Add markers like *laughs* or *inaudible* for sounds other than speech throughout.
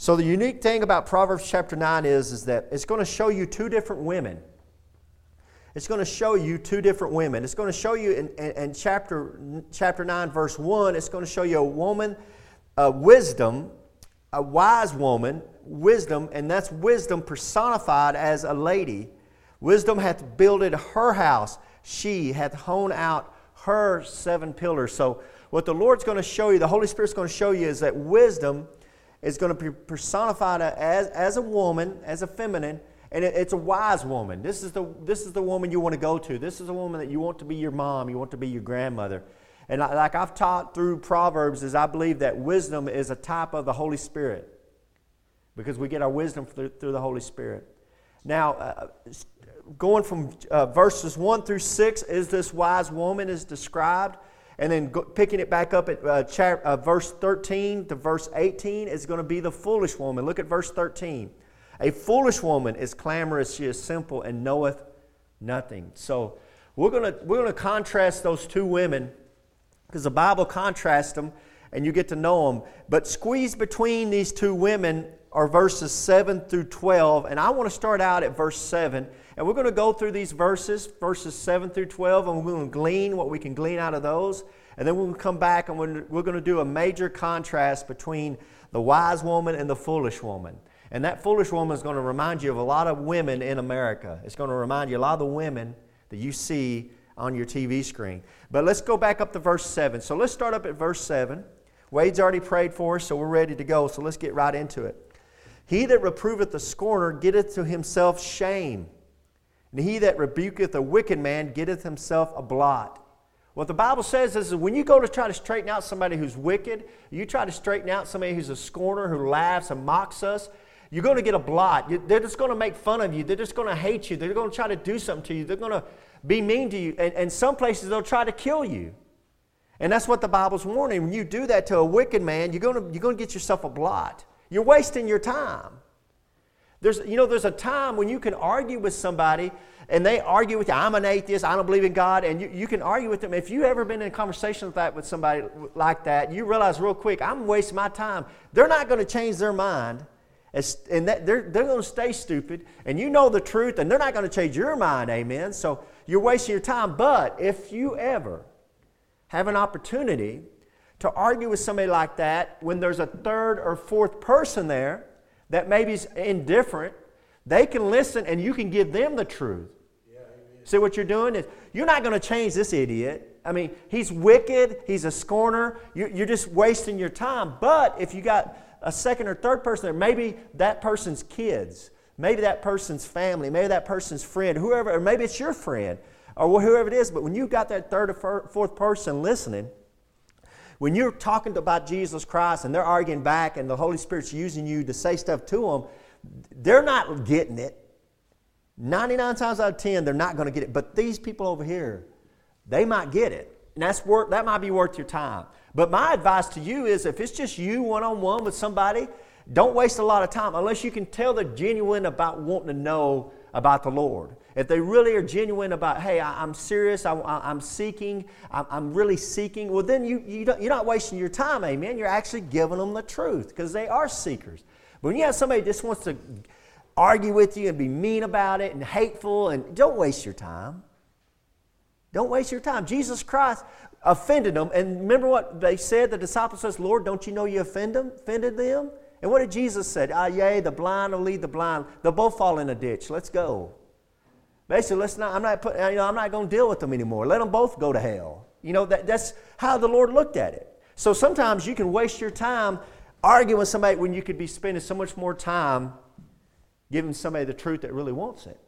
So the unique thing about Proverbs chapter 9 is, is that it's going to show you two different women. It's going to show you two different women. It's going to show you in, in, in chapter, chapter 9, verse 1, it's going to show you a woman, a wisdom, a wise woman, wisdom, and that's wisdom personified as a lady. Wisdom hath builded her house, she hath honed out her seven pillars. So, what the Lord's going to show you, the Holy Spirit's going to show you, is that wisdom is going to be personified as, as a woman, as a feminine, and it, it's a wise woman. This is, the, this is the woman you want to go to. This is a woman that you want to be your mom, you want to be your grandmother. And like I've taught through Proverbs, is I believe that wisdom is a type of the Holy Spirit because we get our wisdom through, through the Holy Spirit. Now, uh, going from uh, verses 1 through 6 is this wise woman is described. And then go, picking it back up at uh, chap, uh, verse 13 to verse 18 is going to be the foolish woman. Look at verse 13. A foolish woman is clamorous, she is simple, and knoweth nothing. So we're going we're going to contrast those two women because the Bible contrasts them and you get to know them. But squeezed between these two women are verses 7 through 12. And I want to start out at verse 7. And we're going to go through these verses, verses 7 through 12, and we're going to glean what we can glean out of those. And then we'll come back and we're going to do a major contrast between the wise woman and the foolish woman. And that foolish woman is going to remind you of a lot of women in America. It's going to remind you a lot of the women that you see on your TV screen. But let's go back up to verse 7. So let's start up at verse 7. Wade's already prayed for us, so we're ready to go. So let's get right into it. He that reproveth the scorner getteth to himself shame and he that rebuketh a wicked man getteth himself a blot. What the Bible says is when you go to try to straighten out somebody who's wicked, you try to straighten out somebody who's a scorner, who laughs and mocks us, you're going to get a blot. They're just going to make fun of you. They're just going to hate you. They're going to try to do something to you. They're going to be mean to you. And, and some places they'll try to kill you. And that's what the Bible's warning. When you do that to a wicked man, you're going to, you're going to get yourself a blot. You're wasting your time. There's, you know, there's a time when you can argue with somebody and they argue with you, I'm an atheist, I don't believe in God, and you, you can argue with them. If you've ever been in a conversation with that with somebody like that, you realize real quick, I'm wasting my time. They're not going to change their mind. and that, they're, they're going to stay stupid, and you know the truth, and they're not going to change your mind, amen? So you're wasting your time. But if you ever have an opportunity to argue with somebody like that when there's a third or fourth person there, that maybe is indifferent, they can listen and you can give them the truth. Yeah, See what you're doing is you're not going to change this idiot. I mean, he's wicked, he's a scorner, you're just wasting your time. But if you got a second or third person there, maybe that person's kids, maybe that person's family, maybe that person's friend, whoever, or maybe it's your friend, or whoever it is. But when you've got that third or fourth person listening, when you're talking about Jesus Christ and they're arguing back and the Holy Spirit's using you to say stuff to them, they're not getting it. 99 times out of 10, they're not going to get it. But these people over here, they might get it. And that's worth, that might be worth your time. But my advice to you is if it's just you one on one with somebody, don't waste a lot of time unless you can tell they're genuine about wanting to know about the Lord. If they really are genuine about, hey, I, am serious, I, am seeking, I'm, I'm, really seeking, well, then you, you you're not wasting your time, amen. You're actually giving them the truth because they are seekers. But when you have somebody just wants to argue with you and be mean about it and hateful, and don't waste your time. Don't waste your time. Jesus Christ offended them. And remember what they said? The disciples says, Lord, don't you know you offend them, offended them? And what did Jesus say? Ah, yea, the blind will lead the blind. They'll both fall in a ditch. Let's go. Basically, let's not, I'm not, put, you know, I'm not going to deal with them anymore. Let them both go to hell. You know, that, that's how the Lord looked at it. So sometimes you can waste your time arguing with somebody when you could be spending so much more time giving somebody the truth that really wants it.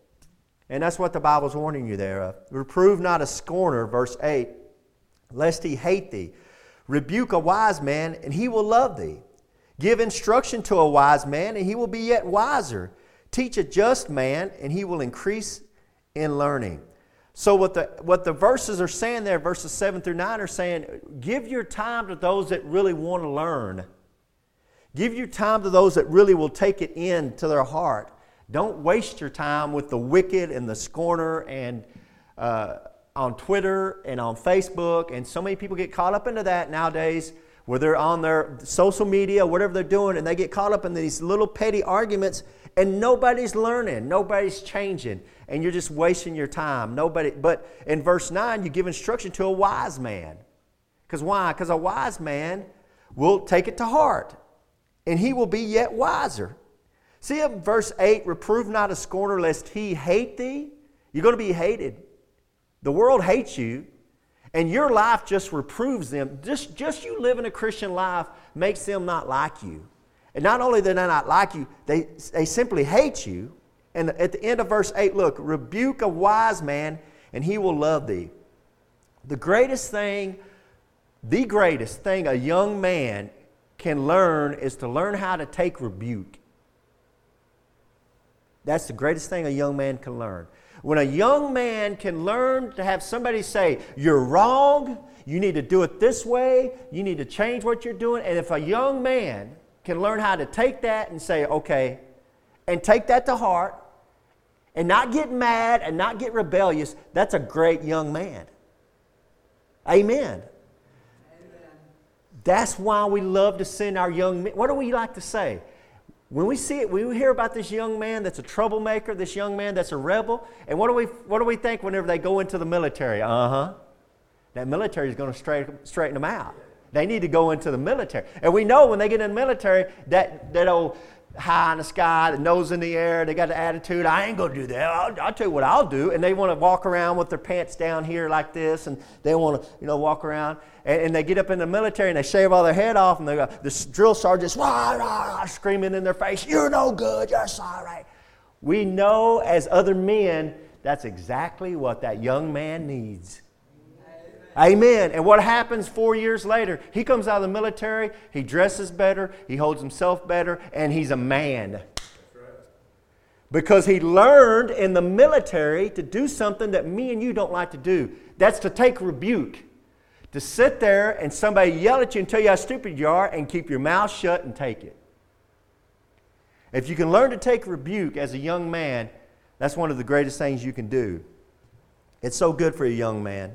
And that's what the Bible's warning you there of. Reprove not a scorner, verse 8, lest he hate thee. Rebuke a wise man, and he will love thee. Give instruction to a wise man, and he will be yet wiser. Teach a just man, and he will increase in learning. So, what the, what the verses are saying there, verses 7 through 9, are saying, give your time to those that really want to learn. Give your time to those that really will take it in to their heart. Don't waste your time with the wicked and the scorner and uh, on Twitter and on Facebook. And so many people get caught up into that nowadays where they're on their social media, whatever they're doing, and they get caught up in these little petty arguments, and nobody's learning, nobody's changing, and you're just wasting your time. Nobody. But in verse nine, you give instruction to a wise man. Because why? Because a wise man will take it to heart, and he will be yet wiser. See in verse 8, reprove not a scorner lest he hate thee. You're going to be hated. The world hates you, and your life just reproves them. Just, just you living a Christian life makes them not like you. And not only do they not like you, they, they simply hate you. And at the end of verse 8, look, rebuke a wise man, and he will love thee. The greatest thing, the greatest thing a young man can learn is to learn how to take rebuke. That's the greatest thing a young man can learn. When a young man can learn to have somebody say, You're wrong, you need to do it this way, you need to change what you're doing. And if a young man can learn how to take that and say, Okay, and take that to heart, and not get mad and not get rebellious, that's a great young man. Amen. Amen. That's why we love to send our young men. What do we like to say? When we see it, we hear about this young man that's a troublemaker, this young man that's a rebel, and what do we, what do we think whenever they go into the military? Uh huh. That military is going to straighten, straighten them out. They need to go into the military. And we know when they get in the military, that, that old high in the sky, the nose in the air. They got the attitude, I ain't going to do that. I'll, I'll, tell you what I'll do. And they want to walk around with their pants down here like this, and they want to, you know, walk around. And, and, they get up in the military and they shave all their head off, and the drill sergeants rah, rah, rah, screaming in their face, You're no good, you're sorry. We know as other men, that's exactly what that young man needs. Amen. And what happens four years later? He comes out of the military, he dresses better, he holds himself better, and he's a man. Because he learned in the military to do something that me and you don't like to do. That's to take rebuke. To sit there and somebody yell at you and tell you how stupid you are and keep your mouth shut and take it. If you can learn to take rebuke as a young man, that's one of the greatest things you can do. It's so good for a young man.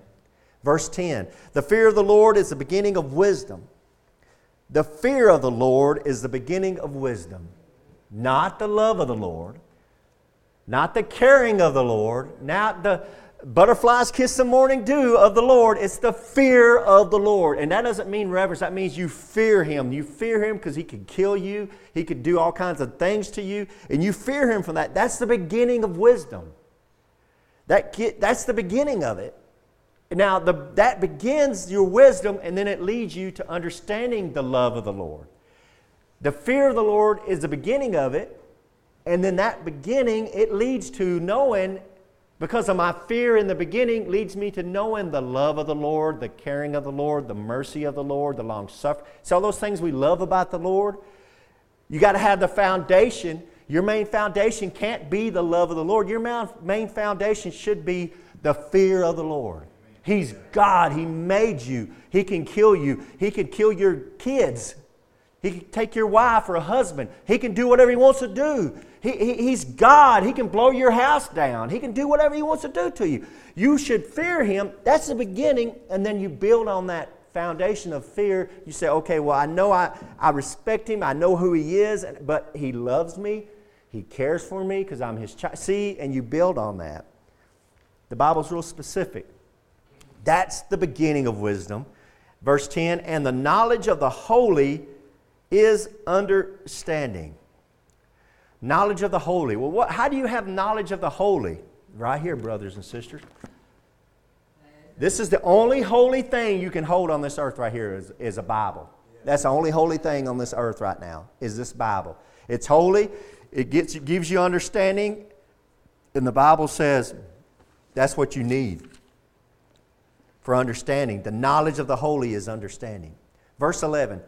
Verse 10 The fear of the Lord is the beginning of wisdom. The fear of the Lord is the beginning of wisdom, not the love of the Lord, not the caring of the Lord, not the butterflies kiss the morning dew of the Lord. It's the fear of the Lord. And that doesn't mean reverence, that means you fear Him. You fear Him because He could kill you, He could do all kinds of things to you, and you fear Him from that. That's the beginning of wisdom. That, that's the beginning of it. Now, the, that begins your wisdom, and then it leads you to understanding the love of the Lord. The fear of the Lord is the beginning of it, and then that beginning, it leads to knowing, because of my fear in the beginning, leads me to knowing the love of the Lord, the caring of the Lord, the mercy of the Lord, the long suffering. See all those things we love about the Lord? You got to have the foundation. Your main foundation can't be the love of the Lord. Your main foundation should be the fear of the Lord. He's God. He made you. He can kill you. He can kill your kids. He can take your wife or a husband. He can do whatever he wants to do. He, he, he's God. He can blow your house down. He can do whatever he wants to do to you. You should fear him. That's the beginning, and then you build on that foundation of fear. You say, okay, well, I know I, I respect him. I know who he is, but he loves me. He cares for me because I'm his child. See, and you build on that. The Bible's real specific. That's the beginning of wisdom. Verse 10 and the knowledge of the holy is understanding. Knowledge of the holy. Well, what, how do you have knowledge of the holy? Right here, brothers and sisters. This is the only holy thing you can hold on this earth right here is, is a Bible. That's the only holy thing on this earth right now is this Bible. It's holy. It, gets, it gives you understanding. And the Bible says that's what you need for understanding. The knowledge of the holy is understanding. Verse 11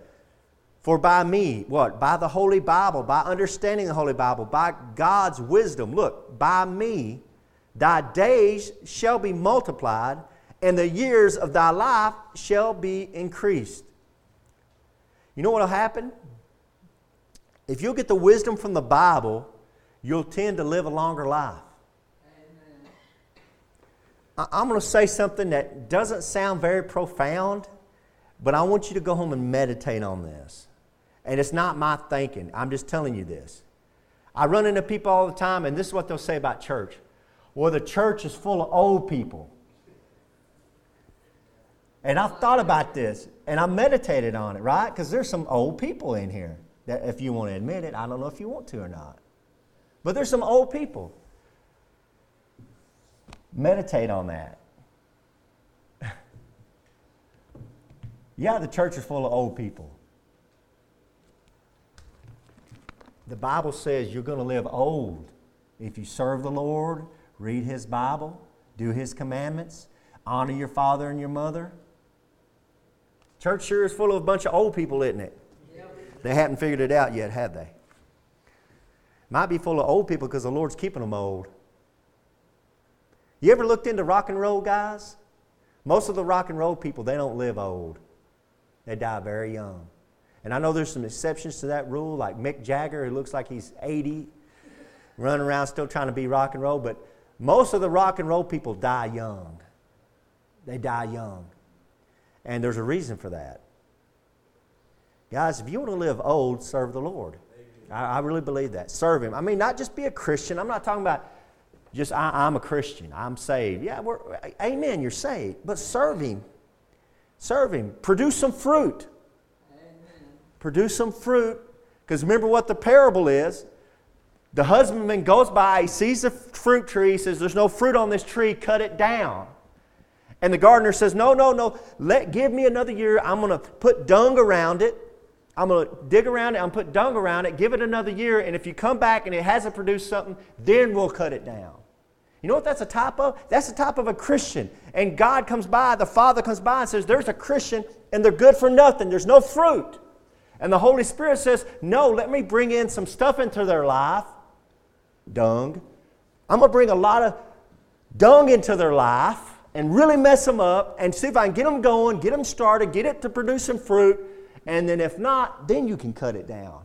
For by me, what? By the Holy Bible, by understanding the Holy Bible, by God's wisdom, look, by me, thy days shall be multiplied, and the years of thy life shall be increased. You know what will happen? If you'll get the wisdom from the Bible, you'll tend to live a longer life. I'm going to say something that doesn't sound very profound, But I want you to go home and meditate on this. And it's not my thinking, I'm just telling you this. I run into people all the time, and this is what they'll say about church. Well, the church is full of old people. And I've thought about this, and I meditated on it, right? Because there's some old people in here that, if you want to admit it, I don't know if you want to or not. But there's some old people. Meditate on that. *laughs* yeah, the church is full of old people. The Bible says you're going to live old if you serve the Lord, read His Bible, do His commandments, honor your father and your mother. Church sure is full of a bunch of old people, isn't it? Yep. They haven't figured it out yet, have they? Might be full of old people because the Lord's keeping them old. You ever looked into rock and roll guys? Most of the rock and roll people, they don't live old. They die very young. And I know there's some exceptions to that rule, like Mick Jagger, who looks like he's 80, running around still trying to be rock and roll. But most of the rock and roll people die young. They die young. And there's a reason for that. Guys, if you want to live old, serve the Lord. I, I really believe that. Serve Him. I mean, not just be a Christian. I'm not talking about just I, am a Christian. I'm saved. Yeah, we're, amen, you're saved. But serve Him. Serve Him. Produce some fruit. Produce some fruit. Because remember what the parable is. The husbandman goes by, he sees the fruit tree, he says, There's no fruit on this tree, cut it down. And the gardener says, No, no, no, let, give me another year. I'm going to put dung around it. I'm going to dig around it. I'm going to put dung around it. Give it another year. And if you come back and it hasn't produced something, then we'll cut it down. You know what that's a type of? That's the type of a Christian. And God comes by, the Father comes by and says, There's a Christian and they're good for nothing. There's no fruit. And the Holy Spirit says, No, let me bring in some stuff into their life. Dung. I'm going to bring a lot of dung into their life and really mess them up and see if I can get them going, get them started, get it to produce some fruit. And then if not, then you can cut it down.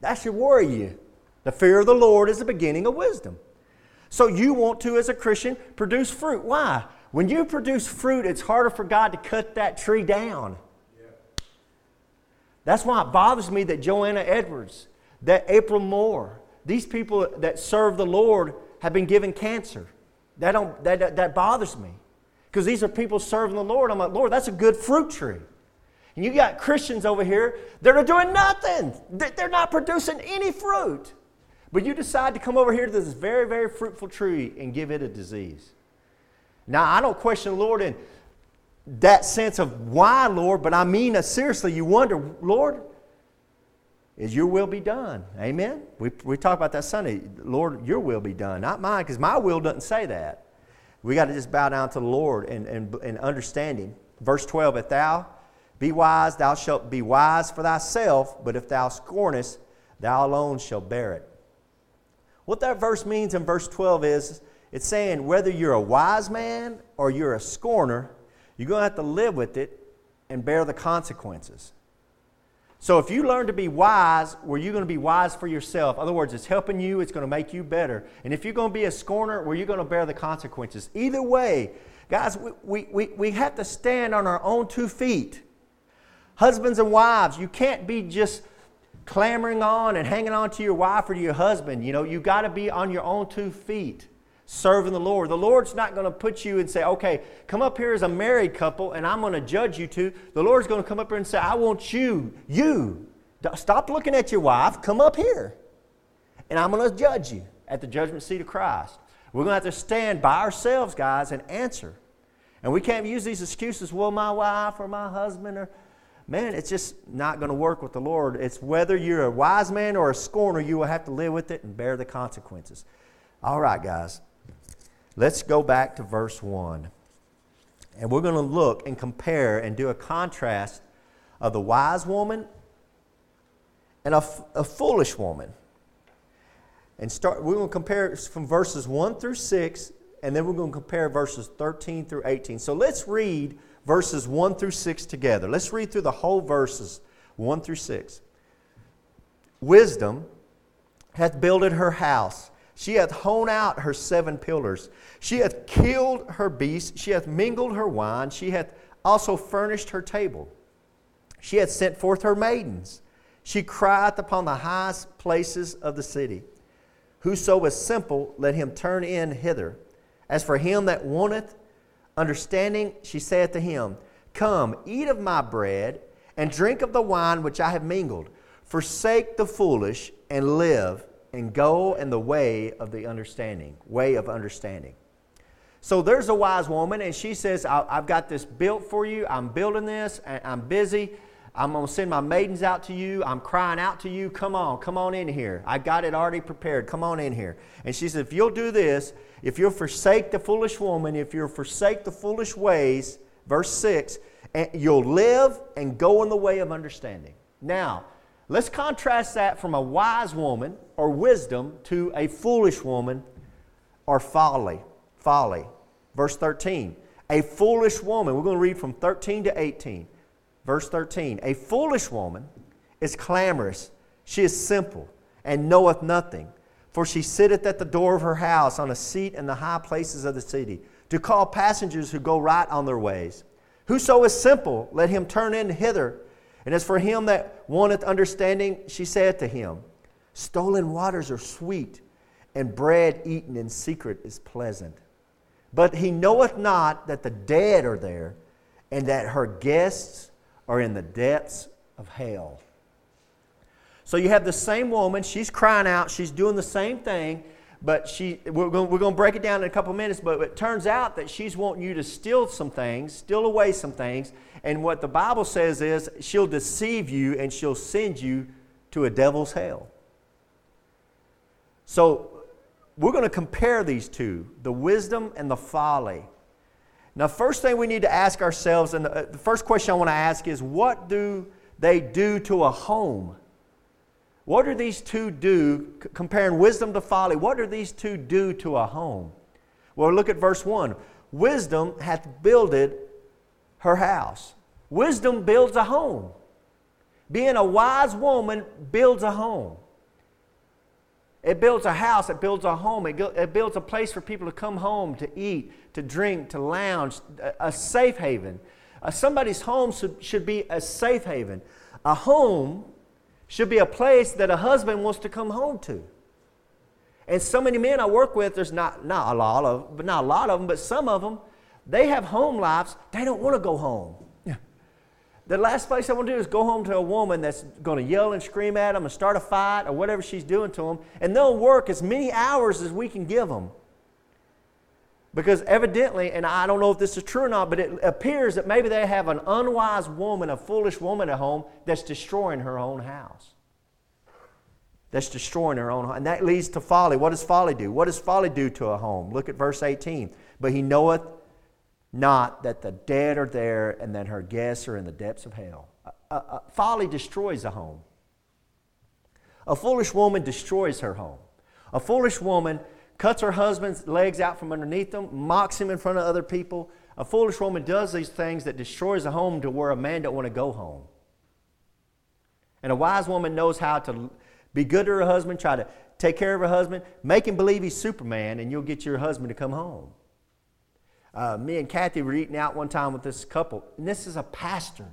That should worry you. The fear of the Lord is the beginning of wisdom. So you want to, as a Christian, produce fruit. Why? When you produce fruit, it's harder for God to cut that tree down. That's why it bothers me that Joanna Edwards, that April Moore, these people that serve the Lord have been given cancer. That, don't, that, that, that bothers me. Because these are people serving the Lord. I'm like, Lord, that's a good fruit tree. And you got Christians over here that are doing nothing. They're not producing any fruit. But you decide to come over here to this very, very fruitful tree and give it a disease. Now, I don't question the Lord in that sense of why, Lord, but I mean, uh, seriously, you wonder, Lord, is your will be done? Amen? We, we talked about that Sunday. Lord, your will be done, not mine, because my will doesn't say that. We got to just bow down to the Lord and, and, and understanding. Verse 12, if thou be wise, thou shalt be wise for thyself, but if thou scornest, thou alone shalt bear it. What that verse means in verse 12 is it's saying whether you're a wise man or you're a scorner, you're going to have to live with it and bear the consequences. So if you learn to be wise, where you're going to be wise for yourself, in other words, it's helping you, it's going to make you better. And if you're going to be a scorner, where you're going to bear the consequences. Either way, guys, we, we, we have to stand on our own two feet. Husbands and wives, you can't be just clamoring on and hanging on to your wife or your husband. You know, you got to be on your own two feet serving the Lord. The Lord's not going to put you and say, okay, come up here as a married couple and I'm going to judge you two. The Lord's going to come up here and say, I want you, you, stop looking at your wife, come up here. And I'm going to judge you at the judgment seat of Christ. We're going to have to stand by ourselves, guys, and answer. And we can't use these excuses, well, my wife or my husband or man, it's just not going to work with the Lord. It's whether you're a wise man or a scorner, you will have to live with it and bear the consequences. All right, guys. Let's go back to verse 1. And we're going to look and compare and do a contrast of the wise woman and a, a foolish woman. And start, we're going to compare from verses 1 through 6, and then we're going to compare verses 13 through 18. So let's read verses 1 through 6 together. Let's read through the whole verses 1 through 6. Wisdom hath builded her house she hath hewn out her seven pillars. She hath killed her beasts. She hath mingled her wine. She hath also furnished her table. She hath sent forth her maidens. She crieth upon the highest places of the city. Whoso is simple, let him turn in hither. As for him that wanteth understanding, she saith to him, Come, eat of my bread, and drink of the wine which I have mingled. Forsake the foolish, and live, and go in the way of the understanding, way of understanding. So there's a wise woman, and she says, I've got this built for you. I'm building this, I'm busy. I'm going to send my maidens out to you. I'm crying out to you. Come on, come on in here. I got it already prepared. Come on in here. And she says, If you'll do this, if you'll forsake the foolish woman, if you'll forsake the foolish ways, verse 6, and you'll live and go in the way of understanding. Now, let's contrast that from a wise woman or wisdom to a foolish woman or folly folly. Verse 13, a foolish woman, we're going to read from 13 to 18. Verse 13, a foolish woman is clamorous, she is simple, and knoweth nothing. For she sitteth at the door of her house on a seat in the high places of the city, to call passengers who go right on their ways. Whoso is simple, let him turn in hither. And as for him that wanteth understanding, she saith to him, Stolen waters are sweet, and bread eaten in secret is pleasant. But he knoweth not that the dead are there, and that her guests are in the depths of hell. So you have the same woman, she's crying out, she's doing the same thing, but she, we're going, we're going to break it down in a couple minutes, but it turns out that she's wanting you to steal some things, steal away some things, and what the Bible says is she'll deceive you and she'll send you to a devil's hell. So we're going to compare these two the wisdom and the folly. Now, first thing we need to ask ourselves, and uh, the, first question I want to ask is what do they do to a home? What do these two do, comparing wisdom to folly, what do these two do to a home? Well, look at verse 1. Wisdom hath builded her house. Wisdom builds a home. Being a wise woman builds a home. It builds a house, it builds a home, it, builds a place for people to come home to eat, to drink, to lounge, a, a safe haven. Uh, somebody's home should, should be a safe haven. A home should be a place that a husband wants to come home to. And so many men I work with, there's not, not a lot of, but not a lot of them, but some of them, they have home lives, they don't want to go home. The last place I want to do is go home to a woman that's going to yell and scream at them and start a fight or whatever she's doing to them, and they'll work as many hours as we can give them. Because evidently, and I don't know if this is true or not, but it appears that maybe they have an unwise woman, a foolish woman at home that's destroying her own house. That's destroying her own home. And that leads to folly. What does folly do? What does folly do to a home? Look at verse 18. But he knoweth not that the dead are there and that her guests are in the depths of hell. Folly destroys a home. A foolish woman destroys her home. A foolish woman cuts her husband's legs out from underneath him, mocks him in front of other people. A foolish woman does these things that destroys a home to where a man don't want to go home. And a wise woman knows how to be good to her husband, try to take care of her husband, make him believe he's Superman, and you'll get your husband to come home. Uh, me and Kathy were eating out one time with this couple, and this is a pastor.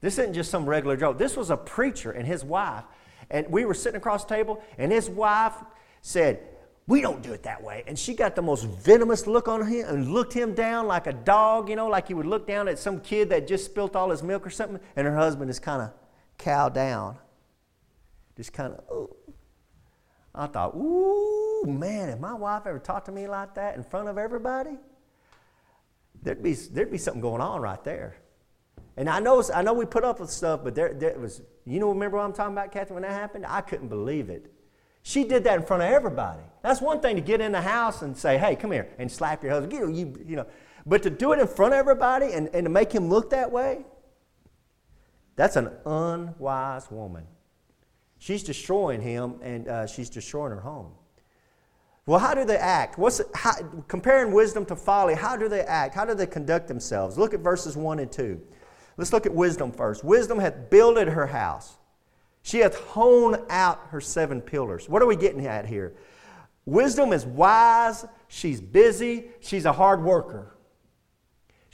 This isn't just some regular Joe. This was a preacher and his wife. And we were sitting across the table, and his wife said, We don't do it that way. And she got the most venomous look on him and looked him down like a dog, you know, like he would look down at some kid that just spilt all his milk or something. And her husband is kind of cowed down. Just kind of, oh. I thought, ooh, man, if my wife ever talked to me like that in front of everybody, there'd be, there'd be something going on right there. And I know, I know we put up with stuff, but there, there was, you know, remember what I'm talking about, Kathy, when that happened? I couldn't believe it. She did that in front of everybody. That's one thing to get in the house and say, hey, come here, and slap your husband. You you, you know. But to do it in front of everybody and, and to make him look that way, that's an unwise woman. She's destroying him and uh, she's destroying her home. Well, how do they act? What's how, comparing wisdom to folly? How do they act? How do they conduct themselves? Look at verses one and two. Let's look at wisdom first. Wisdom hath builded her house. She hath honed out her seven pillars. What are we getting at here? Wisdom is wise. She's busy. She's a hard worker.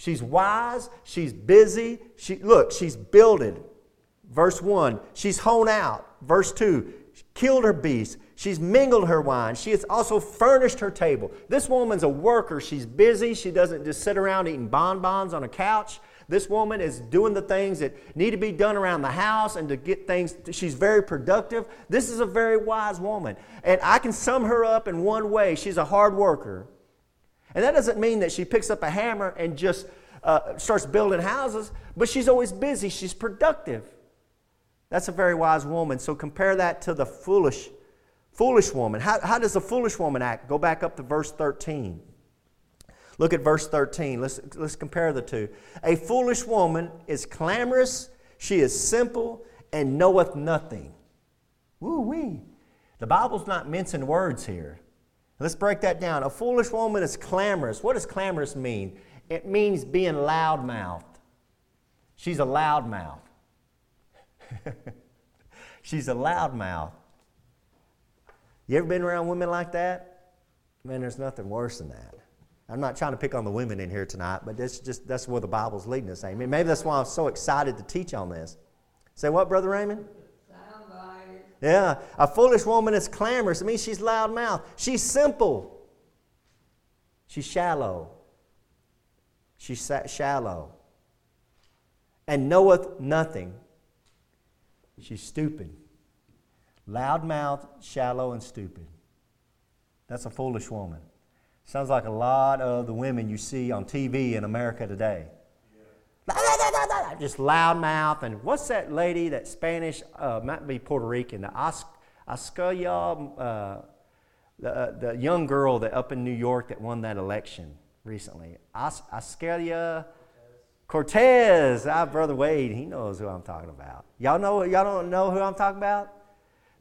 She's wise, she's busy. She look, she's builded. Verse 1, she's honed out. Verse 2, killed her beast. She's mingled her wine. She has also furnished her table. This woman's a worker. She's busy. She doesn't just sit around eating bonbons on a couch. This woman is doing the things that need to be done around the house and to get things. She's very productive. This is a very wise woman. And I can sum her up in one way she's a hard worker. And that doesn't mean that she picks up a hammer and just uh, starts building houses, but she's always busy. She's productive. That's a very wise woman. So compare that to the foolish, foolish woman. How, how does the foolish woman act? Go back up to verse 13. Look at verse 13. Let's, let's compare the two. A foolish woman is clamorous, she is simple, and knoweth nothing. Woo wee. The Bible's not mincing words here. Let's break that down. A foolish woman is clamorous. What does clamorous mean? It means being loudmouthed. She's a loudmouth. *laughs* She's a loudmouth. You ever been around women like that? Man, there's nothing worse than that. I'm not trying to pick on the women in here tonight, but that's just that's where the Bible's leading us. Amen. Maybe that's why I'm so excited to teach on this. Say what, Brother Raymond? Yeah, a foolish woman is clamorous. It means she's loud mouthed. She's simple. She's shallow. She's shallow. And knoweth nothing. She's stupid. Loud mouthed, shallow, and stupid. That's a foolish woman. Sounds like a lot of the women you see on TV in America today just loud mouth. And what's that lady, that Spanish, uh, might be Puerto Rican, the Oscuya, uh, the, uh, the young girl that up in New York that won that election recently. Os- Oscuya Cortez. Ah, Brother Wade, he knows who I'm talking about. Y'all know, y'all don't know who I'm talking about?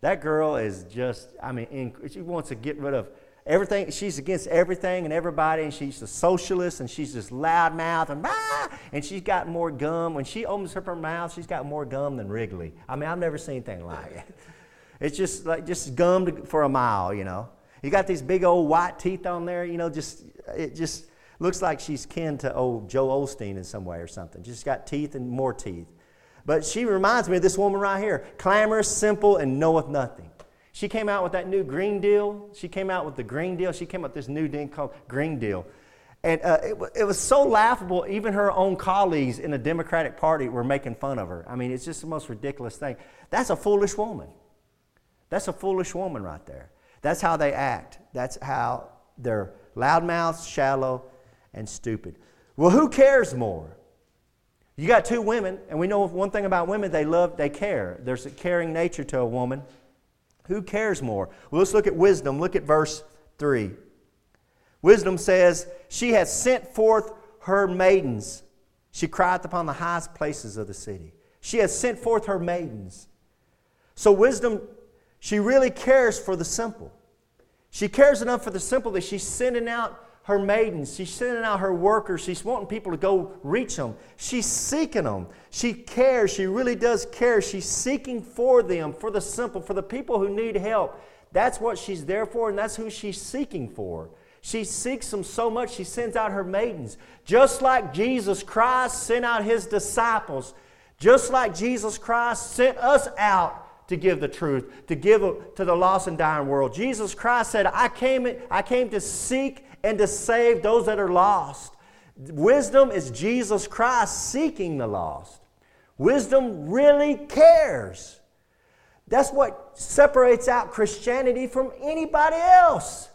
That girl is just, I mean, she wants to get rid of everything she's against everything and everybody and she's a socialist and she's just loud mouth and ah, and she's got more gum. When she opens up her mouth she's got more gum than wrigley. I mean i've never seen anything like it. *laughs* It's just like just gum for a mile you know? You got these big old white teeth on there you know just it just looks like she's kin to old joel osteen in some way or something. Just got teeth and more teeth. But she reminds me of this woman right here. Clamorous simple and knoweth nothing she came out with that new Green Deal. She came out with the Green Deal. She came up with this new thing called Green Deal. And uh, it, it, was so laughable, even her own colleagues in the Democratic Party were making fun of her. I mean, it's just the most ridiculous thing. That's a foolish woman. That's a foolish woman right there. That's how they act. That's how they're loudmouthed, shallow, and stupid. Well, who cares more? You got two women, and we know one thing about women they love, they care. There's a caring nature to a woman. Who cares more? Well, let's look at wisdom. Look at verse 3. Wisdom says, She has sent forth her maidens. She crieth upon the highest places of the city. She has sent forth her maidens. So, wisdom, she really cares for the simple. She cares enough for the simple that she's sending out her maidens. She's sending out her workers. She's wanting people to go reach them. She's seeking them. She cares. She really does care. She's seeking for them, for the simple, for the people who need help. That's what she's there for, and that's who she's seeking for. She seeks them so much, she sends out her maidens. Just like Jesus Christ sent out his disciples, just like Jesus Christ sent us out to give the truth, to give to the lost and dying world. Jesus Christ said, I came, I came to seek and to save those that are lost. Wisdom is Jesus Christ seeking the lost. Wisdom really cares. That's what separates out Christianity from anybody else.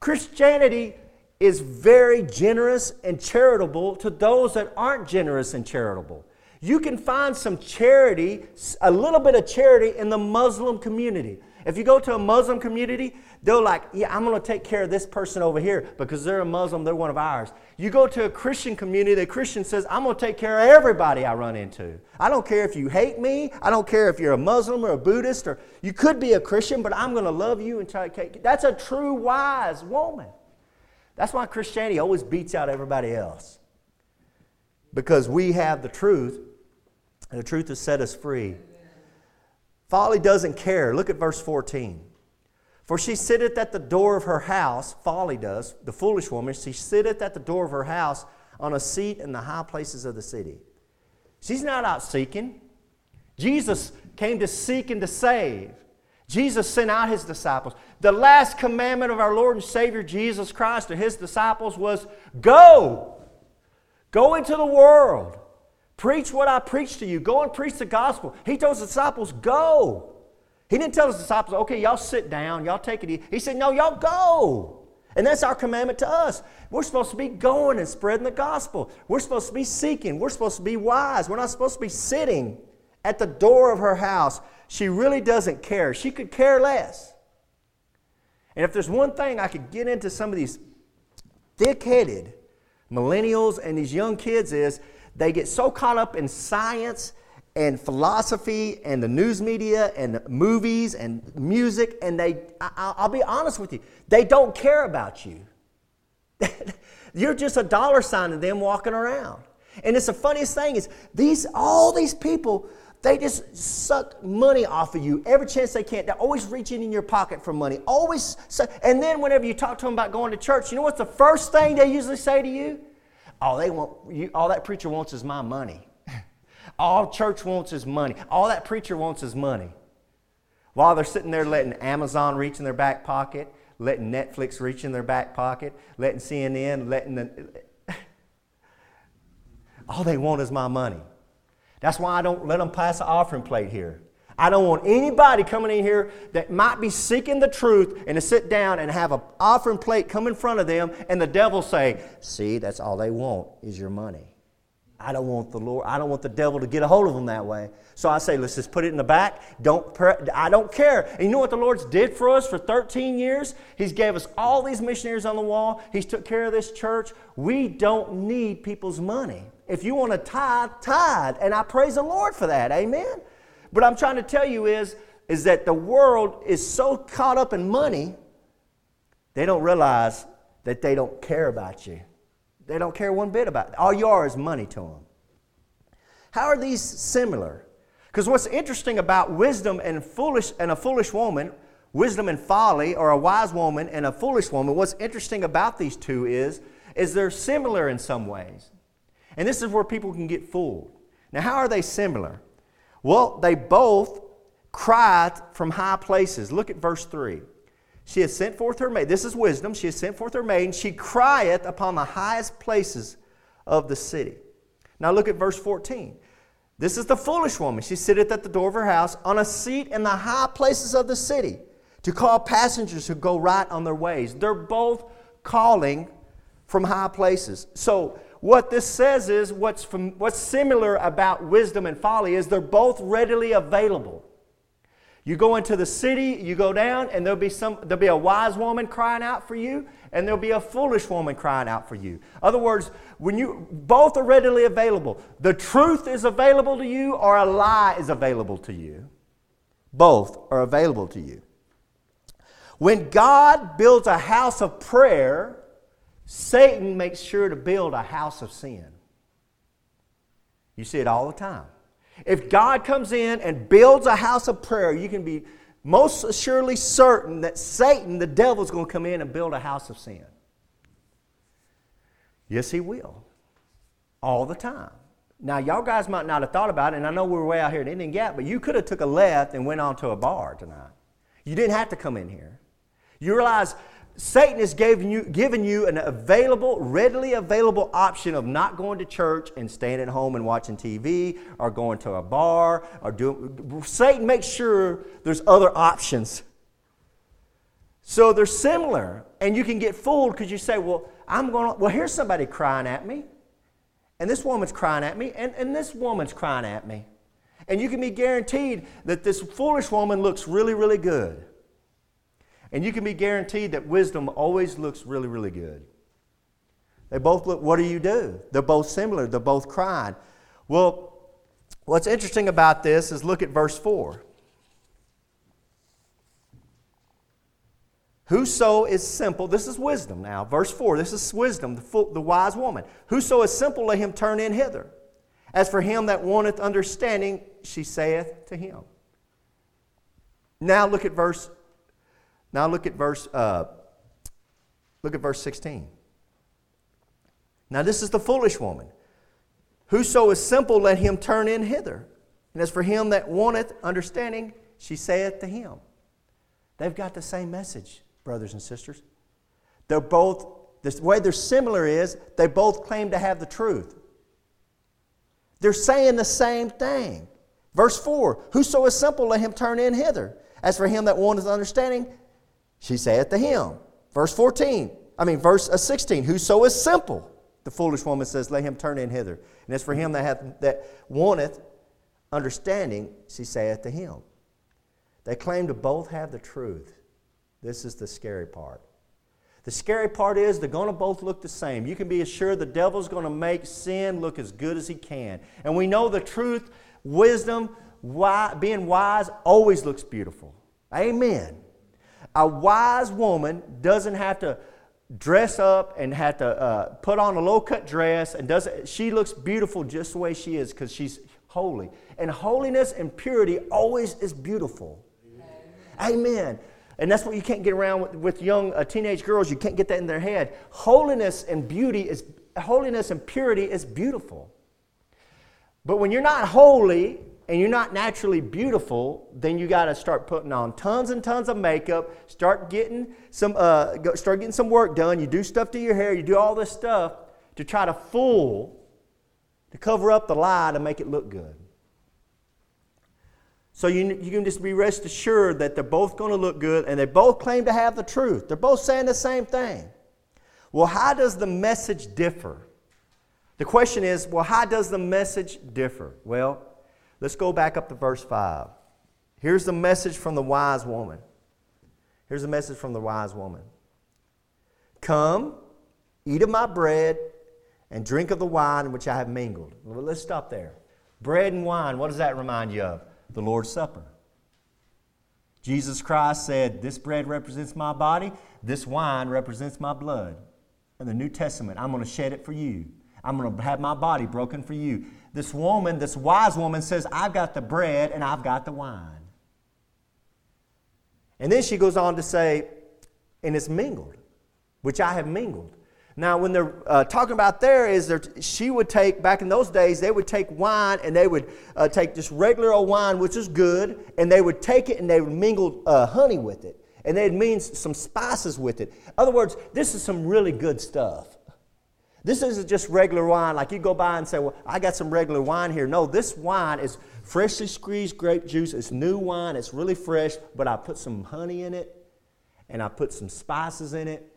Christianity is very generous and charitable to those that aren't generous and charitable. You can find some charity, a little bit of charity in the Muslim community. If you go to a Muslim community, they're like, yeah, I'm going to take care of this person over here because they're a Muslim, they're one of ours. You go to a Christian community, the Christian says, I'm going to take care of everybody I run into. I don't care if you hate me. I don't care if you're a Muslim or a Buddhist or you could be a Christian, but I'm going to love you and try to take That's a true wise woman. That's why Christianity always beats out everybody else. Because we have the truth, and the truth has set us free. Folly doesn't care. Look at verse 14. For she sitteth at the door of her house, folly does, the foolish woman, she sitteth at the door of her house on a seat in the high places of the city. She's not out seeking. Jesus came to seek and to save. Jesus sent out his disciples. The last commandment of our Lord and Savior Jesus Christ to his disciples was go. Go into the world. Preach what I preach to you. Go and preach the gospel. He told his disciples, go. He didn't tell his disciples, okay, y'all sit down, y'all take it easy. He said, no, y'all go. And that's our commandment to us. We're supposed to be going and spreading the gospel. We're supposed to be seeking. We're supposed to be wise. We're not supposed to be sitting at the door of her house. She really doesn't care. She could care less. And if there's one thing I could get into some of these thick headed millennials and these young kids is they get so caught up in science and philosophy and the news media and movies and music, and they, I, will be honest with you, they don't care about you. *laughs* You're just a dollar sign to them walking around. And it's the funniest thing is these all these people they just suck money off of you every chance they can. They're always reaching in your pocket for money. Always, and then whenever you talk to them about going to church, you know what's the first thing they usually say to you? All they want, you, all that preacher wants is my money. all church wants is money. All that preacher wants is money. While they're sitting there letting Amazon reach in their back pocket, letting Netflix reach in their back pocket, letting CNN, letting the. *laughs* all they want is my money. That's why I don't let them pass the offering plate here. I don't want anybody coming in here that might be seeking the truth and to sit down and have an offering plate come in front of them and the devil say, See, that's all they want is your money. I don't want the Lord, I don't want the devil to get a hold of them that way. So I say, let's just put it in the back. Don't I don't care. And you know what the Lord's did for us for 13 years? He's gave us all these missionaries on the wall. He's took care of this church. We don't need people's money. If you want to tithe, tithe. And I praise the Lord for that. Amen. What I'm trying to tell you is, is that the world is so caught up in money, they don't realize that they don't care about you. They don't care one bit about it. All you are is money to them. How are these similar? Because what's interesting about wisdom and foolish and a foolish woman, wisdom and folly, or a wise woman and a foolish woman, what's interesting about these two is, is they're similar in some ways. And this is where people can get fooled. Now, how are they similar? Well, they both cried from high places. Look at verse 3. She has sent forth her maid. This is wisdom. She has sent forth her maid, she crieth upon the highest places of the city. Now look at verse 14. This is the foolish woman. She sitteth at the door of her house on a seat in the high places of the city to call passengers who go right on their ways. They're both calling from high places. So what this says is what's, from, what's similar about wisdom and folly is they're both readily available. You go into the city, you go down, and there'll be some there'll be a wise woman crying out for you, and there'll be a foolish woman crying out for you. Other words, when you both are readily available, the truth is available to you or a lie is available to you. Both are available to you. When God builds a house of prayer, Satan makes sure to build a house of sin. You see it all the time. If God comes in and builds a house of prayer, you can be most assuredly certain that Satan, the devil, is going to come in and build a house of sin. Yes, he will. All the time. Now, y'all guys might not have thought about it, and I know we are way out here at Indian Gap, but you could have took a left and went on to a bar tonight. You didn't have to come in here. You realize Satan has given you, given you an available, readily available option of not going to church and staying at home and watching TV or going to a bar or doing. Satan makes sure there's other options. So they're similar, and you can get fooled because you say, "Well, I'm going. To, well, here's somebody crying at me, and this woman's crying at me, and, and this woman's crying at me, and you can be guaranteed that this foolish woman looks really, really good." And you can be guaranteed that wisdom always looks really, really good. They both look, what do you do? They're both similar, they're both cried. Well, what's interesting about this is look at verse 4. Whoso is simple, this is wisdom now. Verse 4, this is wisdom, the, the wise woman. Whoso is simple, let him turn in hither. As for him that wanteth understanding, she saith to him. Now look at verse now look at verse, uh, look at verse 16. Now, this is the foolish woman. Whoso is simple, let him turn in hither. And as for him that wanteth understanding, she saith to him. They've got the same message, brothers and sisters. They're both, the way they're similar is they both claim to have the truth. They're saying the same thing. Verse 4 Whoso is simple, let him turn in hither. As for him that wanteth understanding, she saith to him. Verse 14, I mean, verse uh, 16 Whoso is simple, the foolish woman says, Let him turn in hither. And as for him that, hath, that wanteth understanding, she saith to him. They claim to both have the truth. This is the scary part. The scary part is they're going to both look the same. You can be assured the devil's going to make sin look as good as he can. And we know the truth, wisdom, why, being wise always looks beautiful. Amen. A wise woman doesn't have to dress up and have to uh, put on a low cut dress and does she looks beautiful just the way she is because she's holy. And holiness and purity always is beautiful. Amen, amen. and that's what you can't get around with, with young uh, teenage girls. You can't get that in their head. Holiness and beauty is holiness and purity is beautiful. But when you're not holy and you're not naturally beautiful, then you got to start putting on tons and tons of makeup. Start getting some, uh, start getting some work done. You do stuff to your hair. You do all this stuff to try to fool, to cover up the lie to make it look good. So you, you can just be rest assured that they're both going to look good, and they both claim to have the truth. They're both saying the same thing. Well, how does the message differ? The question is, well, how does the message differ? Well, Let's go back up to verse 5. Here's the message from the wise woman. Here's the message from the wise woman Come, eat of my bread, and drink of the wine which I have mingled. Well, let's stop there. Bread and wine, what does that remind you of? The Lord's Supper. Jesus Christ said, This bread represents my body, this wine represents my blood. In the New Testament, I'm going to shed it for you. I'm going to have my body broken for you this woman, this wise woman, says, I've got the bread and I've got the wine. And then she goes on to say, and it's mingled, which I have mingled. Now, when they're uh, talking about there, is she would take, back in those days, they would take wine and they would uh, take just regular old wine, which is good, and they would take it and they would mingle uh, honey with it. And they'd mean some spices with it. In other words, this is some really good stuff. This isn't just regular wine, like you go by and say, Well, I got some regular wine here. No, this wine is freshly squeezed grape juice. It's new wine, it's really fresh, but I put some honey in it and I put some spices in it.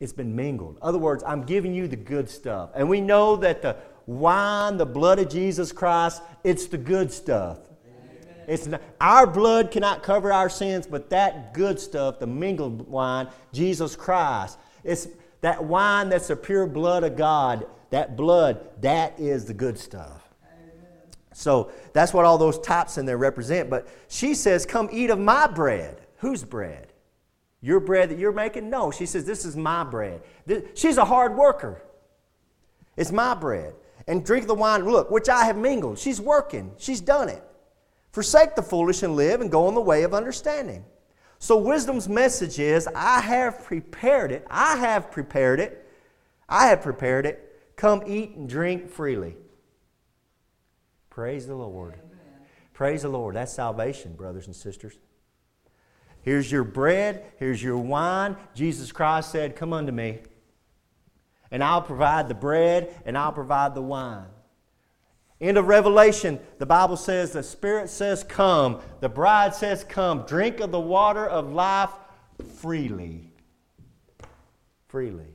It's been mingled. In other words, I'm giving you the good stuff. And we know that the wine, the blood of Jesus Christ, it's the good stuff. It's not, our blood cannot cover our sins, but that good stuff, the mingled wine, Jesus Christ, it's, that wine that's the pure blood of God, that blood, that is the good stuff. Amen. So that's what all those types in there represent. But she says, Come eat of my bread. Whose bread? Your bread that you're making? No. She says, This is my bread. This, she's a hard worker. It's my bread. And drink the wine, look, which I have mingled. She's working, she's done it. Forsake the foolish and live and go on the way of understanding. So, wisdom's message is I have prepared it. I have prepared it. I have prepared it. Come eat and drink freely. Praise the Lord. Amen. Praise the Lord. That's salvation, brothers and sisters. Here's your bread. Here's your wine. Jesus Christ said, Come unto me, and I'll provide the bread and I'll provide the wine. End of Revelation, the Bible says, the Spirit says, Come. The bride says, Come. Drink of the water of life freely. Freely.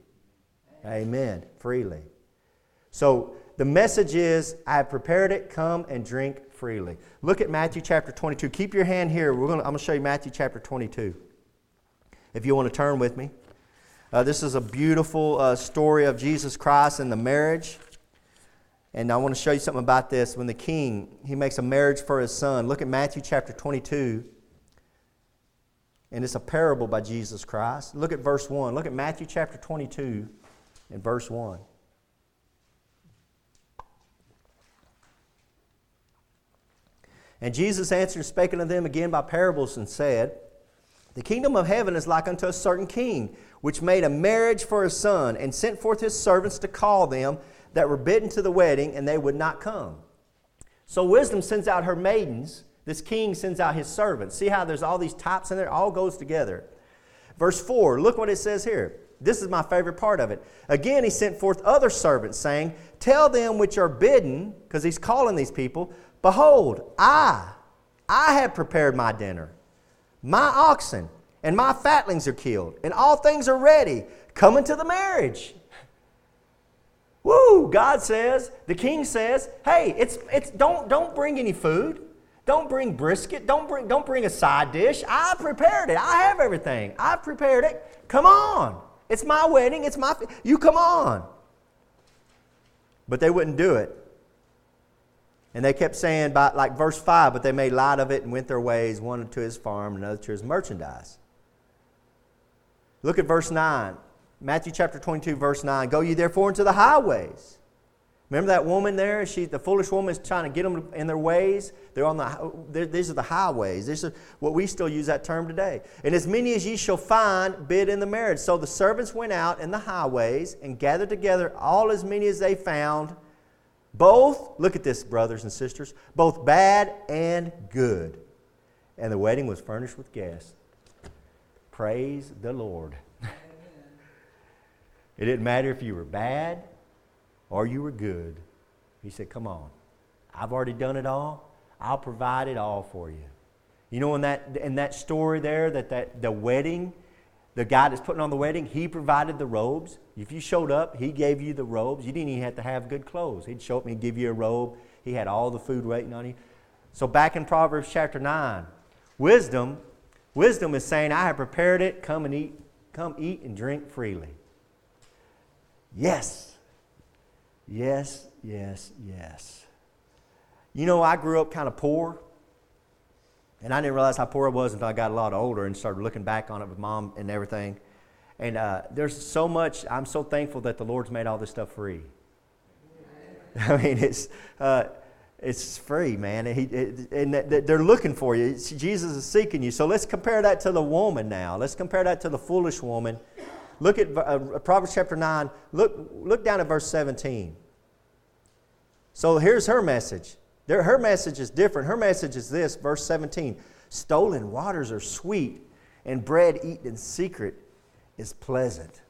Amen. Freely. So the message is, I have prepared it. Come and drink freely. Look at Matthew chapter 22. Keep your hand here. We're gonna, I'm going to show you Matthew chapter 22. If you want to turn with me. Uh, this is a beautiful uh, story of Jesus Christ and the marriage. And I want to show you something about this. When the king, he makes a marriage for his son. Look at Matthew chapter 22. And it's a parable by Jesus Christ. Look at verse 1. Look at Matthew chapter 22 and verse 1. And Jesus answered, spake unto them again by parables, and said, The kingdom of heaven is like unto a certain king, which made a marriage for his son, and sent forth his servants to call them that were bidden to the wedding, and they would not come. So wisdom sends out her maidens. This king sends out his servants. See how there's all these types in there? It all goes together. Verse 4, look what it says here. This is my favorite part of it. Again, he sent forth other servants, saying, Tell them which are bidden, because he's calling these people, Behold, I, I have prepared my dinner. My oxen and my fatlings are killed, and all things are ready. Come into the marriage. Woo! God says, the king says, hey, it's, it's, don't, don't bring any food. Don't bring brisket. Don't bring, don't bring a side dish. I prepared it. I have everything. I've prepared it. Come on. It's my wedding. It's my. You come on. But they wouldn't do it. And they kept saying, by, like verse 5, but they made light of it and went their ways, one to his farm, another to his merchandise. Look at verse 9. Matthew chapter 22, verse 9. Go ye therefore into the highways. Remember that woman there? She, the foolish woman is trying to get them in their ways. They're on the, these are the highways. These are what we still use that term today. And as many as ye shall find, bid in the marriage. So the servants went out in the highways and gathered together all as many as they found both, look at this, brothers and sisters, both bad and good. And the wedding was furnished with guests. Praise the Lord. It didn't matter if you were bad or you were good. He said, Come on. I've already done it all. I'll provide it all for you. You know, in that, in that story there, that, that the wedding, the guy that's putting on the wedding, he provided the robes. If you showed up, he gave you the robes. You didn't even have to have good clothes. He'd show up and he'd give you a robe. He had all the food waiting on you. So back in Proverbs chapter 9, wisdom, wisdom is saying, I have prepared it, come and eat, come eat and drink freely. Yes. Yes, yes, yes. You know, I grew up kind of poor. And I didn't realize how poor I was until I got a lot older and started looking back on it with mom and everything. And uh, there's so much, I'm so thankful that the Lord's made all this stuff free. *laughs* I mean, it's, uh, it's free, man. He, it, and they're looking for you. Jesus is seeking you. So let's compare that to the woman now. Let's compare that to the foolish woman. Look at uh, Proverbs chapter 9. Look, look down at verse 17. So here's her message. Her message is different. Her message is this, verse 17 Stolen waters are sweet, and bread eaten in secret is pleasant.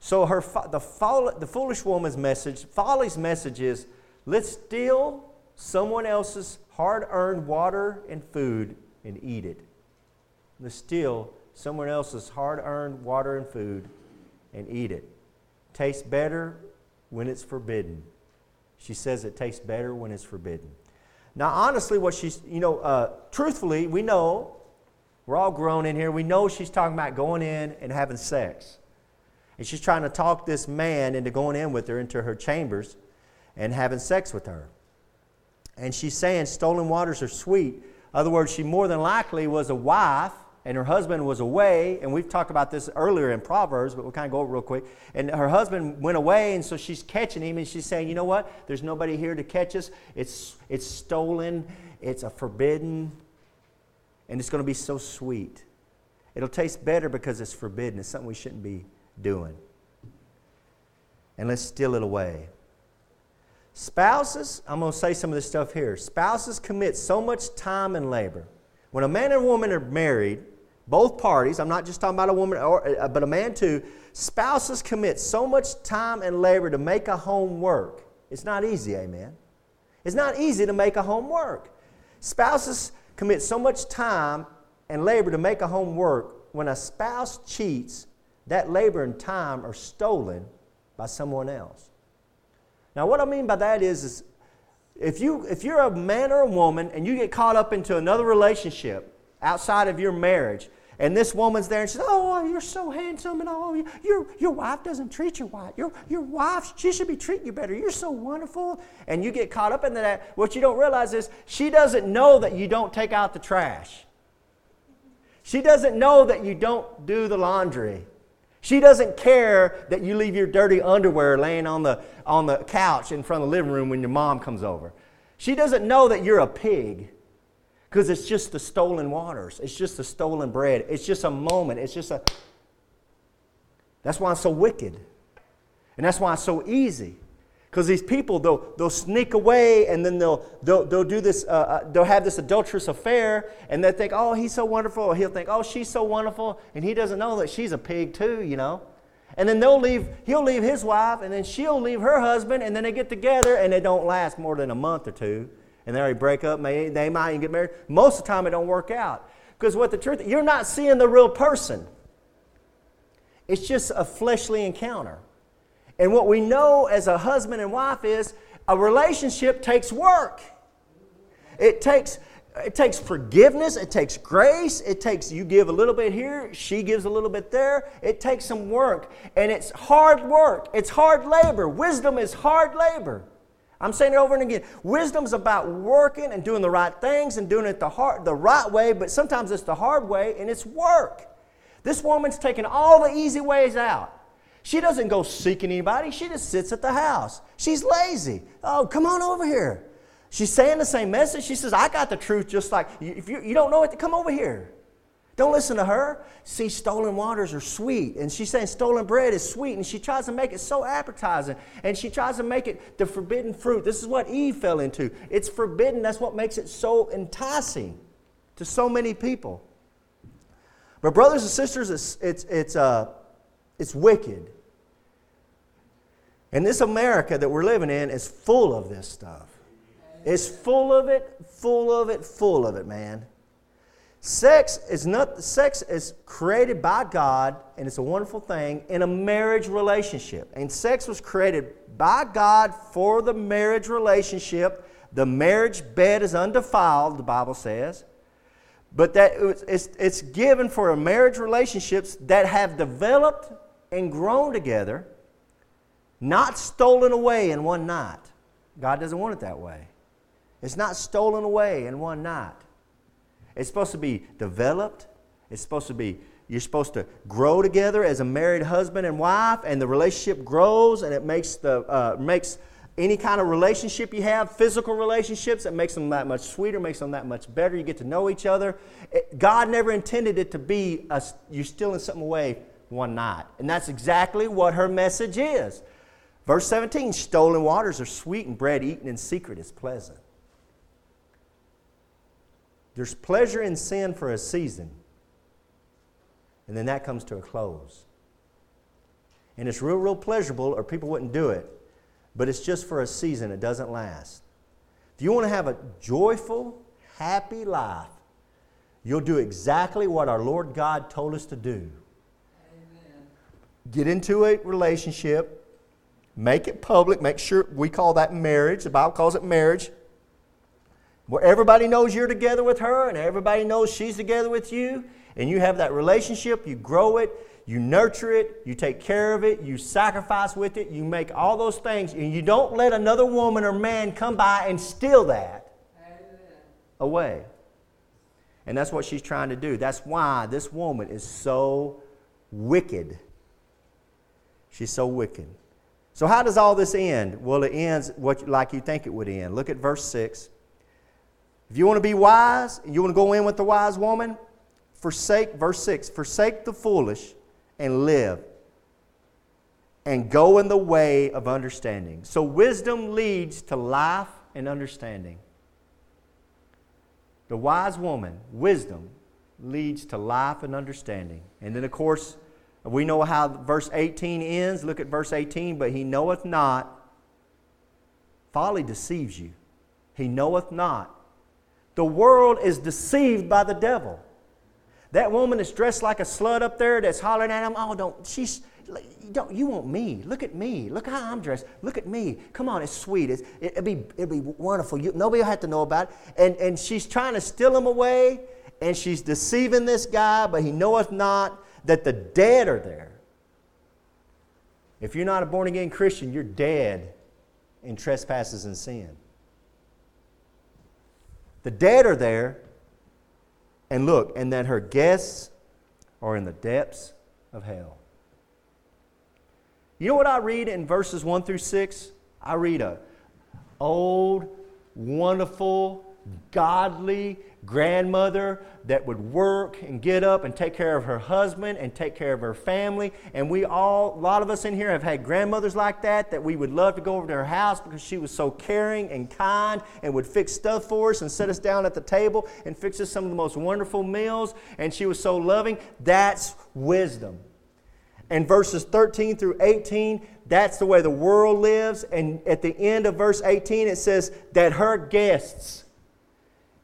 So her, the, the foolish woman's message, folly's message is let's steal someone else's hard earned water and food and eat it. Let's steal someone else's hard earned water and food and eat it. Tastes better when it's forbidden. She says it tastes better when it's forbidden. Now, honestly, what she's, you know, uh, truthfully, we know, we're all grown in here, we know she's talking about going in and having sex. And she's trying to talk this man into going in with her into her chambers and having sex with her. And she's saying stolen waters are sweet. In other words, she more than likely was a wife and her husband was away, and we've talked about this earlier in Proverbs, but we'll kind of go over real quick. And her husband went away, and so she's catching him, and she's saying, You know what? There's nobody here to catch us. It's, it's stolen, it's a forbidden, and it's going to be so sweet. It'll taste better because it's forbidden. It's something we shouldn't be doing. And let's steal it away. Spouses, I'm going to say some of this stuff here. Spouses commit so much time and labor. When a man and woman are married, both parties, I'm not just talking about a woman, or, uh, but a man too, spouses commit so much time and labor to make a home work. It's not easy, amen. It's not easy to make a home work. Spouses commit so much time and labor to make a home work. When a spouse cheats, that labor and time are stolen by someone else. Now, what I mean by that is, is if, you, if you're a man or a woman and you get caught up into another relationship outside of your marriage, and this woman's there and says, Oh, you're so handsome, and oh, your, your wife doesn't treat you right. Your, your wife, she should be treating you better. You're so wonderful. And you get caught up in that. What you don't realize is she doesn't know that you don't take out the trash. She doesn't know that you don't do the laundry. She doesn't care that you leave your dirty underwear laying on the, on the couch in front of the living room when your mom comes over. She doesn't know that you're a pig Because it's just the stolen waters, it's just the stolen bread, it's just a moment, it's just a. That's why it's so wicked. And that's why it's so easy. Because these people, they'll, they'll sneak away and then they'll, they'll, they'll do this, uh, uh, they'll have this adulterous affair and they'll think, oh, he's so wonderful. Or he'll think, oh, she's so wonderful. And he doesn't know that she's a pig too, you know. And then they'll leave, he'll leave his wife and then she'll leave her husband and then they get together and they don't last more than a month or two. And they break up, may, they might even get married. Most of the time it don't work out. Because what the truth, you're not seeing the real person. It's just a fleshly encounter. And what we know as a husband and wife is a relationship takes work. It takes it takes forgiveness, it takes grace, it takes you give a little bit here, she gives a little bit there. It takes some work, and it's hard work. It's hard labor. Wisdom is hard labor. I'm saying it over and again. Wisdom's about working and doing the right things and doing it the hard, the right way, but sometimes it's the hard way and it's work. This woman's taking all the easy ways out. She doesn't go seeking anybody. She just sits at the house. She's lazy. Oh, come on over here. She's saying the same message. She says, I got the truth just like, if you, you don't know it, come over here. Don't listen to her. See, stolen waters are sweet. And she's saying stolen bread is sweet. And she tries to make it so appetizing. And she tries to make it the forbidden fruit. This is what Eve fell into. It's forbidden. That's what makes it so enticing to so many people. But, brothers and sisters, it's, it's, it's, uh, it's wicked. And this America that we're living in is full of this stuff. It's full of it, full of it, full of it, man. Sex is not sex is created by God and it's a wonderful thing in a marriage relationship. And sex was created by God for the marriage relationship. The marriage bed is undefiled, the Bible says. But that it's, it's given for marriage relationships that have developed and grown together not stolen away in one night. God doesn't want it that way. It's not stolen away in one night. It's supposed to be developed. It's supposed to be, you're supposed to grow together as a married husband and wife, and the relationship grows and it makes, the, uh, makes any kind of relationship you have, physical relationships, it makes them that much sweeter, makes them that much better. You get to know each other. It, God never intended it to be a, you're stealing something away one night. And that's exactly what her message is. Verse 17 stolen waters are sweet, and bread eaten in secret is pleasant. There's pleasure in sin for a season, and then that comes to a close. And it's real, real pleasurable, or people wouldn't do it, but it's just for a season, it doesn't last. If you want to have a joyful, happy life, you'll do exactly what our Lord God told us to do. Amen. Get into a relationship Make it public. Make sure we call that marriage. The Bible calls it marriage. Where everybody knows you're together with her and everybody knows she's together with you. And you have that relationship. You grow it. You nurture it. You take care of it. You sacrifice with it. You make all those things. And you don't let another woman or man come by and steal that away. And that's what she's trying to do. That's why this woman is so wicked. She's so wicked. So, how does all this end? Well, it ends what, like you think it would end. Look at verse 6. If you want to be wise, you want to go in with the wise woman, forsake, verse 6, forsake the foolish and live, and go in the way of understanding. So, wisdom leads to life and understanding. The wise woman, wisdom, leads to life and understanding. And then, of course, we know how verse 18 ends. Look at verse 18. But he knoweth not. Folly deceives you. He knoweth not. The world is deceived by the devil. That woman is dressed like a slut up there that's hollering at him. Oh, don't, she's, don't, you want me. Look at me. Look how I'm dressed. Look at me. Come on, it's sweet. It's, it, will be, it'll be wonderful. You, nobody will have to know about it. And, and she's trying to steal him away, and she's deceiving this guy, but he knoweth not that the dead are there. If you're not a born again Christian, you're dead in trespasses and sin. The dead are there, and look, and that her guests are in the depths of hell. You know what I read in verses 1 through 6? I read a old, wonderful, godly, grandmother that would work and get up and take care of her husband and take care of her family. And we all, a lot of us in here have had grandmothers like that, that we would love to go over to her house because she was so caring and kind and would fix stuff for us and set us down at the table and fix us some of the most wonderful meals. And she was so loving. That's wisdom. And verses 13 through 18, that's the way the world lives. And at the end of verse 18, it says that her guests,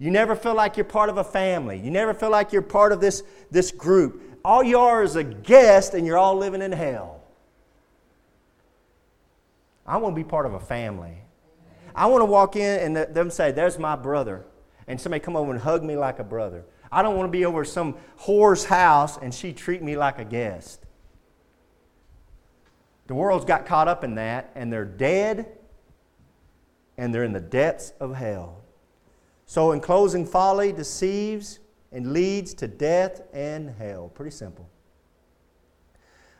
you never feel like you're part of a family. You never feel like you're part of this, this group. All you are is a guest, and you're all living in hell. I want to be part of a family. I want to walk in and them say, There's my brother. And somebody come over and hug me like a brother. I don't want to be over some whore's house and she treat me like a guest. The world's got caught up in that, and they're dead, and they're in the depths of hell. So, in closing, folly deceives and leads to death and hell. Pretty simple.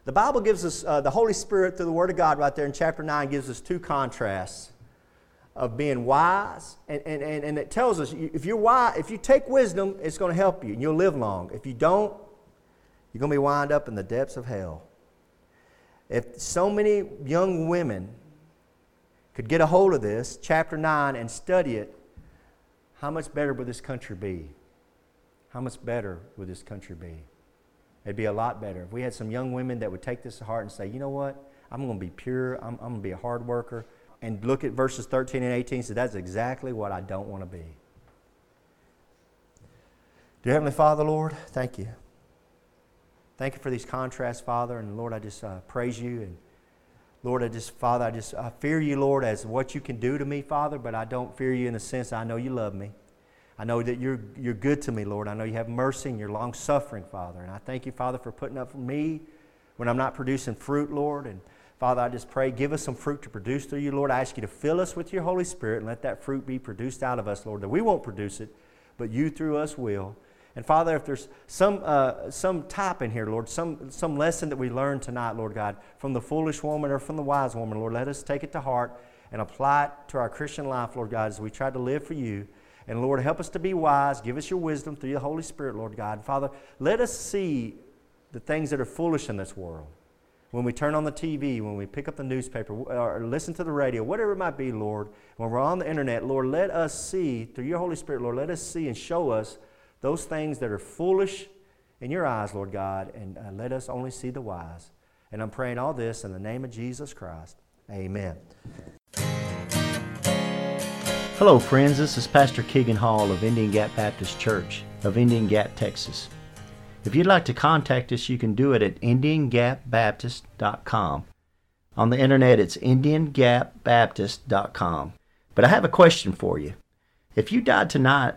The Bible gives us, uh, the Holy Spirit, through the Word of God, right there in chapter 9, gives us two contrasts of being wise. And, and, and, and it tells us if you're wise, if you take wisdom, it's going to help you and you'll live long. If you don't, you're going to be wind up in the depths of hell. If so many young women could get a hold of this, chapter 9, and study it, how much better would this country be? How much better would this country be? It'd be a lot better. If we had some young women that would take this to heart and say, you know what? I'm going to be pure. I'm, I'm going to be a hard worker. And look at verses 13 and 18 and say, that's exactly what I don't want to be. Dear Heavenly Father, Lord, thank you. Thank you for these contrasts, Father. And Lord, I just uh, praise you. And Lord, I just, Father, I just I fear you, Lord, as what you can do to me, Father, but I don't fear you in the sense I know you love me. I know that you're, you're good to me, Lord. I know you have mercy and you're long suffering, Father. And I thank you, Father, for putting up for me when I'm not producing fruit, Lord. And Father, I just pray, give us some fruit to produce through you, Lord. I ask you to fill us with your Holy Spirit and let that fruit be produced out of us, Lord, that we won't produce it, but you through us will. And Father, if there's some, uh, some type in here, Lord, some, some lesson that we learned tonight, Lord God, from the foolish woman or from the wise woman, Lord, let us take it to heart and apply it to our Christian life, Lord God, as we try to live for you. And Lord, help us to be wise. Give us your wisdom through the Holy Spirit, Lord God. Father, let us see the things that are foolish in this world. When we turn on the TV, when we pick up the newspaper, or listen to the radio, whatever it might be, Lord, when we're on the internet, Lord, let us see, through your Holy Spirit, Lord, let us see and show us those things that are foolish in your eyes, Lord God, and uh, let us only see the wise. And I'm praying all this in the name of Jesus Christ. Amen. Hello, friends. This is Pastor Keegan Hall of Indian Gap Baptist Church of Indian Gap, Texas. If you'd like to contact us, you can do it at IndianGapBaptist.com. On the internet, it's IndianGapBaptist.com. But I have a question for you. If you died tonight,